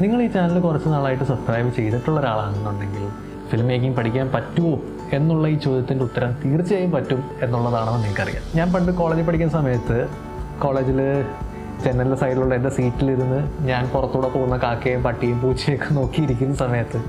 നിങ്ങൾ ഈ ചാനൽ കുറച്ച് നാളായിട്ട് സബ്സ്ക്രൈബ് ചെയ്തിട്ടുള്ള ഒരാളാണെന്നുണ്ടെങ്കിൽ ഫിലിം മേക്കിംഗ് പഠിക്കാൻ പറ്റുമോ എന്നുള്ള ഈ ചോദ്യത്തിന്റെ ഉത്തരം തീർച്ചയായും പറ്റും എന്നുള്ളതാണെന്ന് നിങ്ങൾക്കറിയാം. ഞാൻ പണ്ട് കോളേജിൽ പഠിക്കുന്ന സമയത്ത് കോളേജിൽ ജനലിന്റെ സൈഡിലുള്ള എന്റെ സീറ്റിലിരുന്ന് ഞാൻ പുറത്തൂടെ പോകുന്ന കാക്കയും പട്ടിയും പൂച്ചയൊക്കെ നോക്കിയിരിക്കുന്ന സമയത്ത്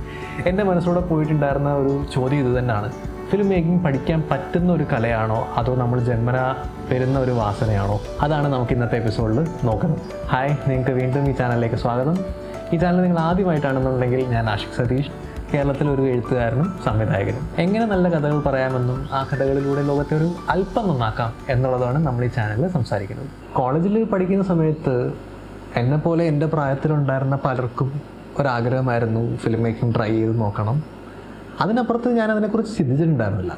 എന്റെ മനസ്സിലൂടെ പോയിട്ടുണ്ടായിരുന്ന ഒരു ചോദ്യം ഇത് തന്നെയാണ്. ഫിലിം മേക്കിംഗ് പഠിക്കാൻ പറ്റുന്ന ഒരു കലയാണോ അതോ നമ്മൾ ജന്മന വരുന്ന ഒരു വാസനയാണോ? അതാണ് നമുക്ക് ഇന്നത്തെ എപ്പിസോഡിൽ നോക്കുന്നത്. ഹായ് നിങ്ങൾക്ക് വീണ്ടും ഈ ചാനലിലേക്ക് സ്വാഗതം. ഈ ചാനൽ നിങ്ങൾ ആദ്യമായിട്ടാണെന്നുണ്ടെങ്കിൽ ഞാൻ ആഷിഖ് സതീഷ് കേരളത്തിലെ ഒരു എഴുത്തുകാരനും സംവിധായകനും. എങ്ങനെ നല്ല കഥകൾ പറയാമെന്നും ആ കഥകളിലൂടെ ലോകത്തെ ഒരു അല്പം നന്നാക്കാം എന്നുള്ളതാണ് നമ്മൾ ഈ ചാനലിൽ സംസാരിക്കുന്നത്. കോളേജിൽ പഠിക്കുന്ന സമയത്ത് എന്നെപ്പോലെ എന്റെ പ്രായത്തിലുണ്ടായിരുന്ന പലർക്കും ഒരാഗ്രഹമായിരുന്നു ഫിലിം മേക്കിംഗ് ട്രൈ ചെയ്ത് നോക്കണം. അതിനപ്പുറത്ത് ഞാൻ അതിനെക്കുറിച്ച് ചിന്തിച്ചിട്ടുണ്ടായിരുന്നില്ല.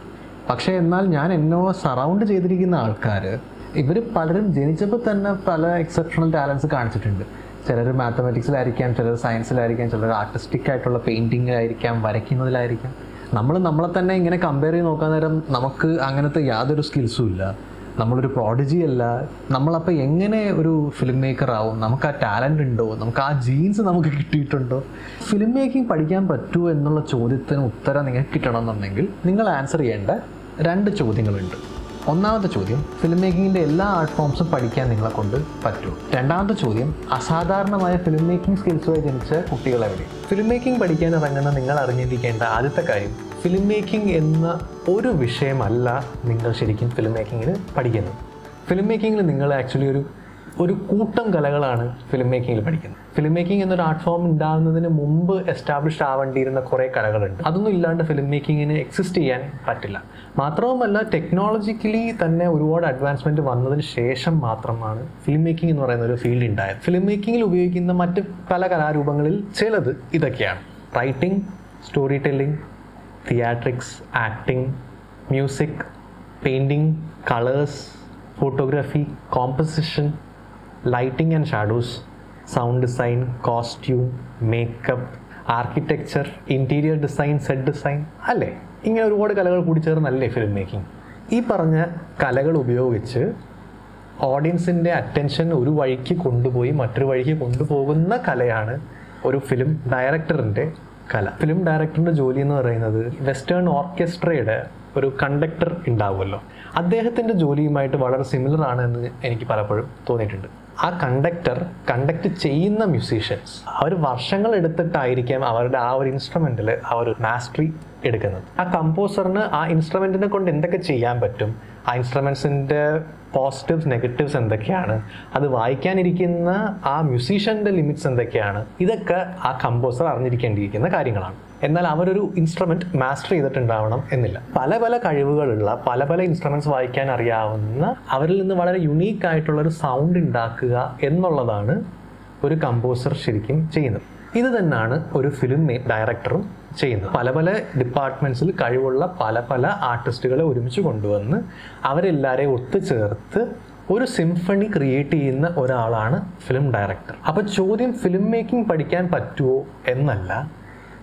പക്ഷേ എന്നാൽ ഞാൻ എന്നോ സറൗണ്ട് ചെയ്തിരിക്കുന്ന ആൾക്കാർ ഇവർ പലരും ജനിച്ചപ്പോൾ തന്നെ പല എക്സെപ്ഷണൽ ടാലൻസ് കാണിച്ചിട്ടുണ്ട്. ചിലർ മാത്തമാറ്റിക്സിലായിരിക്കാം ചിലർ സയൻസിലായിരിക്കാം ചിലർ ആർട്ടിസ്റ്റിക് ആയിട്ടുള്ള പെയിന്റിങ്ങിലായിരിക്കാം വരയ്ക്കുന്നതിലായിരിക്കാം. നമ്മൾ നമ്മളെ തന്നെ ഇങ്ങനെ കമ്പയർ ചെയ്ത് നോക്കാൻ നേരം നമുക്ക് അങ്ങനത്തെ യാതൊരു സ്കിൽസും ഇല്ല. നമ്മളൊരു പ്രോഡിജി അല്ല. നമ്മളപ്പോൾ എങ്ങനെ ഒരു ഫിലിം മേക്കർ ആവും? നമുക്ക് ആ ടാലന്റ് ഉണ്ടോ? നമുക്ക് ആ ജീൻസ് നമുക്ക് കിട്ടിയിട്ടുണ്ടോ? ഫിലിം മേക്കിംഗ് പഠിക്കാൻ പറ്റുമോ എന്നുള്ള ചോദ്യത്തിന് ഉത്തരം നിങ്ങൾക്ക് കിട്ടണമെന്നുണ്ടെങ്കിൽ നിങ്ങൾ ആൻസർ ചെയ്യേണ്ട രണ്ട് ചോദ്യങ്ങളുണ്ട്. ഒന്നാമത്തെ ചോദ്യം ഫിലിം മേക്കിങ്ങിന്റെ എല്ലാ ആർട്ട് ഫോംസും പഠിക്കാൻ നിങ്ങളെ കൊണ്ട് പറ്റൂ. രണ്ടാമത്തെ ചോദ്യം അസാധാരണമായ ഫിലിം മേക്കിംഗ് സ്കിൽസുമായി ജനിച്ച കുട്ടികളെവിടെ ഫിലിം മേക്കിംഗ് പഠിക്കാൻ ഇറങ്ങുന്ന നിങ്ങൾ അറിഞ്ഞിരിക്കേണ്ട ആദ്യത്തെ കാര്യം ഫിലിം മേക്കിംഗ് എന്ന ഒരു വിഷയമല്ല നിങ്ങൾ ശരിക്കും ഫിലിം മേക്കിങ്ങിന് പഠിക്കുന്നത്. ഫിലിം മേക്കിങ്ങിൽ നിങ്ങൾ ആക്ച്വലി ഒരു ഒരു കൂട്ടം കലകളാണ് ഫിലിം മേക്കിങ്ങിൽ പഠിക്കുന്നത്. ഫിലിം മേക്കിംഗ് എന്നൊരു ആർട്ട് ഫോം ഉണ്ടാകുന്നതിന് മുമ്പ് എസ്റ്റാബ്ലിഷ് ആവേണ്ടിയിരുന്ന കുറേ കലകളുണ്ട്. അതൊന്നും ഇല്ലാണ്ട് ഫിലിം മേക്കിങ്ങിന് എക്സിസ്റ്റ് ചെയ്യാൻ പറ്റില്ല. മാത്രവുമല്ല ടെക്നോളജിക്കലി തന്നെ ഒരുപാട് അഡ്വാൻസ്മെന്റ് വന്നതിന് ശേഷം മാത്രമാണ് ഫിലിം മേക്കിംഗ് എന്ന് പറയുന്ന ഒരു ഫീൽഡ് ഉണ്ടായത്. ഫിലിം മേക്കിങ്ങിൽ ഉപയോഗിക്കുന്ന മറ്റ് പല കലാരൂപങ്ങളിൽ ചിലത് ഇതൊക്കെയാണ്. Writing story telling theatrics acting music painting colours photography composition lighting and shadows sound design costume makeup architecture interior design set design അല്ലേ? ഇങ്ങനെ ഒരുപാട് കലകൾ കൂടി ചേർന്നല്ലേ ഫിലിം മേക്കിംഗ് ഈ പറഞ്ഞ കലകൾ ഉപയോഗിച്ച് ഓഡിയൻസിന്റെ അറ്റൻഷൻ ഒരു വഴിക്ക് കൊണ്ടുപോയി മറ്റൊരു വഴിക്ക് കൊണ്ടുപോകുന്ന കലയാണ് ഒരു ഫിലിം ഡയറക്ടറിന്റെ കല. ഫിലിം ഡയറക്ടറിന്റെ ജോലി എന്ന് പറയുന്നത് വെസ്റ്റേൺ ഓർക്കസ്ട്രയുടെ ഒരു കണ്ടക്ടർ ഉണ്ടാവുമല്ലോ. അദ്ദേഹത്തിന്റെ ജോലിയുമായിട്ട് വളരെ സിമിലർ ആണ് എന്ന് എനിക്ക് പലപ്പോഴും തോന്നിയിട്ടുണ്ട്. ആ കണ്ടക്ടർ കണ്ടക്ട് ചെയ്യുന്ന മ്യൂസീഷ്യൻസ് അവർ വർഷങ്ങൾ എടുത്തിട്ടായിരിക്കാം അവരുടെ ആ ഒരു ഇൻസ്ട്രുമെന്റിൽ ആ ഒരു മാസ്റ്ററി എടുക്കുന്നത്. ആ കമ്പോസറിന് ആ ഇൻസ്ട്രുമെന്റിനെ കൊണ്ട് എന്തൊക്കെ ചെയ്യാൻ പറ്റും? ആ ഇൻസ്ട്രുമെൻസിന്റെ പോസിറ്റീവ്സ് നെഗറ്റീവ്സ് എന്തൊക്കെയാണ്? അത് വായിക്കാനിരിക്കുന്ന ആ മ്യൂസീഷ്യന്റെ ലിമിറ്റ്സ് എന്തൊക്കെയാണ്? ഇതൊക്കെ ആ കമ്പോസർ അറിഞ്ഞിരിക്കേണ്ടിയിരിക്കുന്ന കാര്യങ്ങളാണ്. എന്നാൽ അവരൊരു ഇൻസ്ട്രുമെന്റ് മാസ്റ്റർ ചെയ്തിട്ടുണ്ടാവണം എന്നില്ല. പല പല കഴിവുകളുള്ള പല പല ഇൻസ്ട്രുമെന്റ്സ് വായിക്കാൻ അറിയാവുന്ന അവരിൽ നിന്ന് വളരെ യുണീക്ക് ആയിട്ടുള്ള ഒരു സൗണ്ട് ഉണ്ടാക്കുക എന്നുള്ളതാണ് ഒരു കമ്പോസർ ശരിക്കും ചെയ്യുന്നത്. ഇത് തന്നെയാണ് ഒരു ഫിലിം ഡയറക്ടറും ചെയ്യുന്നത്. പല പല ഡിപ്പാർട്ട്മെന്റ്സിൽ കഴിവുള്ള പല പല ആർട്ടിസ്റ്റുകളെ ഒരുമിച്ച് കൊണ്ടുവന്ന് അവരെല്ലാവരെയും ഒത്തുചേർത്ത് ഒരു സിംഫണി ക്രിയേറ്റ് ചെയ്യുന്ന ഒരാളാണ് ഫിലിം ഡയറക്ടർ അപ്പോൾ ചോദ്യം ഫിലിം മേക്കിംഗ് പഠിക്കാൻ പറ്റുമോ എന്നല്ല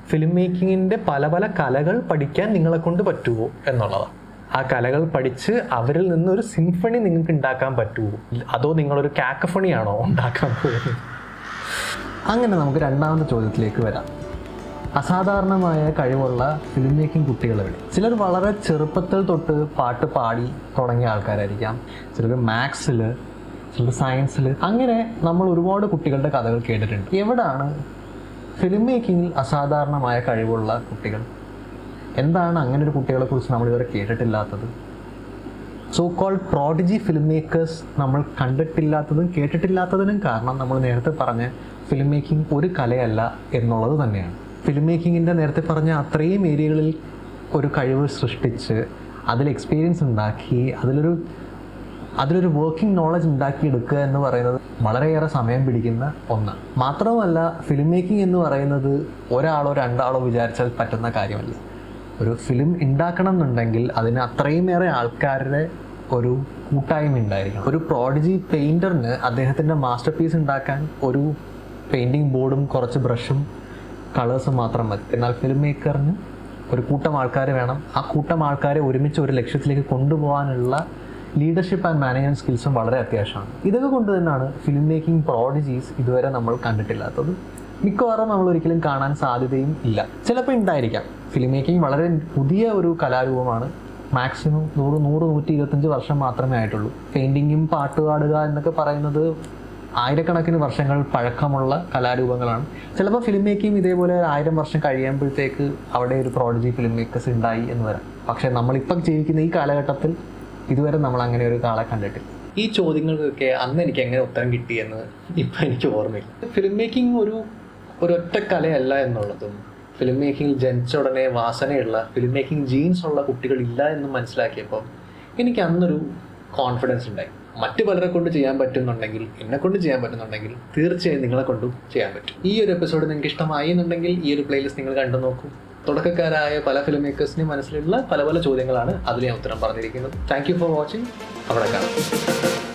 ഫിലിം മേക്കിങ്ങിന്റെ പല പല കലകൾ പഠിക്കാൻ നിങ്ങളെ കൊണ്ട് പറ്റുമോ എന്നുള്ളതാണ്. ആ കലകൾ പഠിച്ച് അവരിൽ നിന്ന് ഒരു സിംഫണി നിങ്ങൾക്ക് ഉണ്ടാക്കാൻ പറ്റുമോ അതോ നിങ്ങളൊരു കാക്കഫണിയാണോ ഉണ്ടാക്കാൻ പോകുന്നത്? അങ്ങനെ നമുക്ക് രണ്ടാമത്തെ ചോദ്യത്തിലേക്ക് വരാം. അസാധാരണമായ കഴിവുള്ള ഫിലിം മേക്കിംഗ് കുട്ടികളെവിടെ ചിലർ വളരെ ചെറുപ്പത്തിൽ തൊട്ട് പാട്ട് പാടി തുടങ്ങിയ ആൾക്കാരായിരിക്കാം. ചിലർ മാത്സിൽ ചിലർ സയൻസിൽ അങ്ങനെ നമ്മൾ ഒരുപാട് കുട്ടികളുടെ കഥകൾ കേട്ടിട്ടുണ്ട്. എവിടാണ് ഫിലിം മേക്കിങ്ങിൽ അസാധാരണമായ കഴിവുള്ള കുട്ടികൾ. എന്താണ് അങ്ങനെ ഒരു കുട്ടികളെ കുറിച്ച് നമ്മൾ ഇതുവരെ കേട്ടിട്ടില്ലാത്തത്? So called prodigy film makers നമ്മൾ കണ്ടിട്ടില്ലാത്തതും കേട്ടിട്ടില്ലാത്തതിനും കാരണം നമ്മൾ നേരത്തെ പറഞ്ഞ ഫിലിം മേക്കിംഗ് ഒരു കലയല്ല എന്നുള്ളത് തന്നെയാണ്. ഫിലിം മേക്കിങ്ങിന്റെ നേരത്തെ പറഞ്ഞ അത്രയും ഏരിയകളിൽ ഒരു കഴിവ് സൃഷ്ടിച്ച് അതിൽ എക്സ്പീരിയൻസ് ഉണ്ടാക്കി അതിലൊരു അതിലൊരു വർക്കിംഗ് നോളജ് ഉണ്ടാക്കിയെടുക്കുക എന്ന് പറയുന്നത് വളരെയേറെ സമയം പിടിക്കുന്ന ഒന്ന്. മാത്രവുമല്ല ഫിലിം മേക്കിംഗ് എന്ന് പറയുന്നത് ഒരാളോ രണ്ടാളോ വിചാരിച്ചാൽ പറ്റുന്ന കാര്യമല്ല. ഒരു ഫിലിം ഉണ്ടാക്കണം എന്നുണ്ടെങ്കിൽ അതിന് അത്രയുമേറെ ആൾക്കാരുടെ ഒരു കൂട്ടായ്മ ഉണ്ടായിരിക്കണം. ഒരു പ്രോഡിജി പെയിന്ററിന് അദ്ദേഹത്തിന്റെ മാസ്റ്റർ പീസ് ഉണ്ടാക്കാൻ ഒരു പെയിന്റിങ് ബോർഡും കുറച്ച് ബ്രഷും കളേഴ്സും മാത്രം മതി. എന്നാൽ ഫിലിം മേക്കറിന് ഒരു കൂട്ടം ആൾക്കാർ വേണം. ആ കൂട്ടം ആൾക്കാരെ ഒരുമിച്ച് ഒരു ലക്ഷ്യത്തിലേക്ക് കൊണ്ടുപോകാനുള്ള ലീഡർഷിപ്പ് ആൻഡ് മാനേജ്മെന്റ് സ്കിൽസും വളരെ അത്യാവശ്യമാണ്. ഇതൊക്കെ കൊണ്ട് തന്നെയാണ് ഫിലിം മേക്കിംഗ് പ്രോഡിജീസ് ഇതുവരെ നമ്മൾ കണ്ടിട്ടില്ലാത്തത്. മിക്കവാറും നമ്മൾ ഒരിക്കലും കാണാൻ സാധ്യതയും ഇല്ല. ചിലപ്പോൾ ഉണ്ടായിരിക്കാം. ഫിലിം മേക്കിംഗ് വളരെ പുതിയ ഒരു കലാരൂപമാണ്. മാക്സിമം നൂറ് നൂറ് നൂറ്റി ഇരുപത്തഞ്ച് വർഷം മാത്രമേ ആയിട്ടുള്ളൂ. പെയിന്റിങ്ങും പാട്ട് പാടുക എന്നൊക്കെ പറയുന്നത് ആയിരക്കണക്കിന് വർഷങ്ങൾ പഴക്കമുള്ള കലാരൂപങ്ങളാണ്. ചിലപ്പോൾ ഫിലിം മേക്കിംഗ് ഇതേപോലെ ആയിരം വർഷം കഴിയുമ്പോഴത്തേക്ക് അവിടെ ഒരു പ്രോഡജി ഫിലിം മേക്കേഴ്സ് ഉണ്ടായി എന്ന് വരാം. പക്ഷേ നമ്മളിപ്പം ജീവിക്കുന്ന ഈ കാലഘട്ടത്തിൽ ഇതുവരെ നമ്മൾ അങ്ങനെ ഒരു കാളെ കണ്ടിട്ടില്ല ഈ ചോദ്യങ്ങൾക്കൊക്കെ അന്ന് എനിക്ക് എങ്ങനെ ഉത്തരം കിട്ടിയെന്ന് ഇപ്പം എനിക്ക് ഓർമ്മയില്ല. ഫിലിം മേക്കിംഗ് ഒരു ഒരൊറ്റ കലയല്ല എന്നുള്ളതും ഫിലിം മേക്കിംഗ് ജനിച്ച ഉടനെ വാസനയുള്ള ഫിലിം മേക്കിംഗ് ജീൻസ് ഉള്ള കുട്ടികളില്ല എന്ന് മനസ്സിലാക്കിയപ്പോൾ എനിക്ക് അന്നൊരു കോൺഫിഡൻസ് ഉണ്ടായി. മറ്റു പലരെ കൊണ്ട് ചെയ്യാൻ പറ്റുന്നുണ്ടെങ്കിൽ എന്നെ കൊണ്ട് ചെയ്യാൻ പറ്റുന്നുണ്ടെങ്കിൽ തീർച്ചയായും നിങ്ങളെ കൊണ്ടും ചെയ്യാൻ പറ്റും. ഈ ഒരു എപ്പിസോഡ് നിങ്ങൾക്ക് ഇഷ്ടമായി എന്നുണ്ടെങ്കിൽ ഈ ഒരു പ്ലേലിസ്റ്റ് നിങ്ങൾ കണ്ടു നോക്കൂ. തുടക്കക്കാരായ പല ഫിലിം മേക്കേഴ്സിന് മനസ്സിലുള്ള പല പല ചോദ്യങ്ങളാണ് ഞാൻ ഉത്തരം പറഞ്ഞിരിക്കുന്നത്. താങ്ക് യു ഫോർ വാച്ചിങ് അവിടെ കാണാം.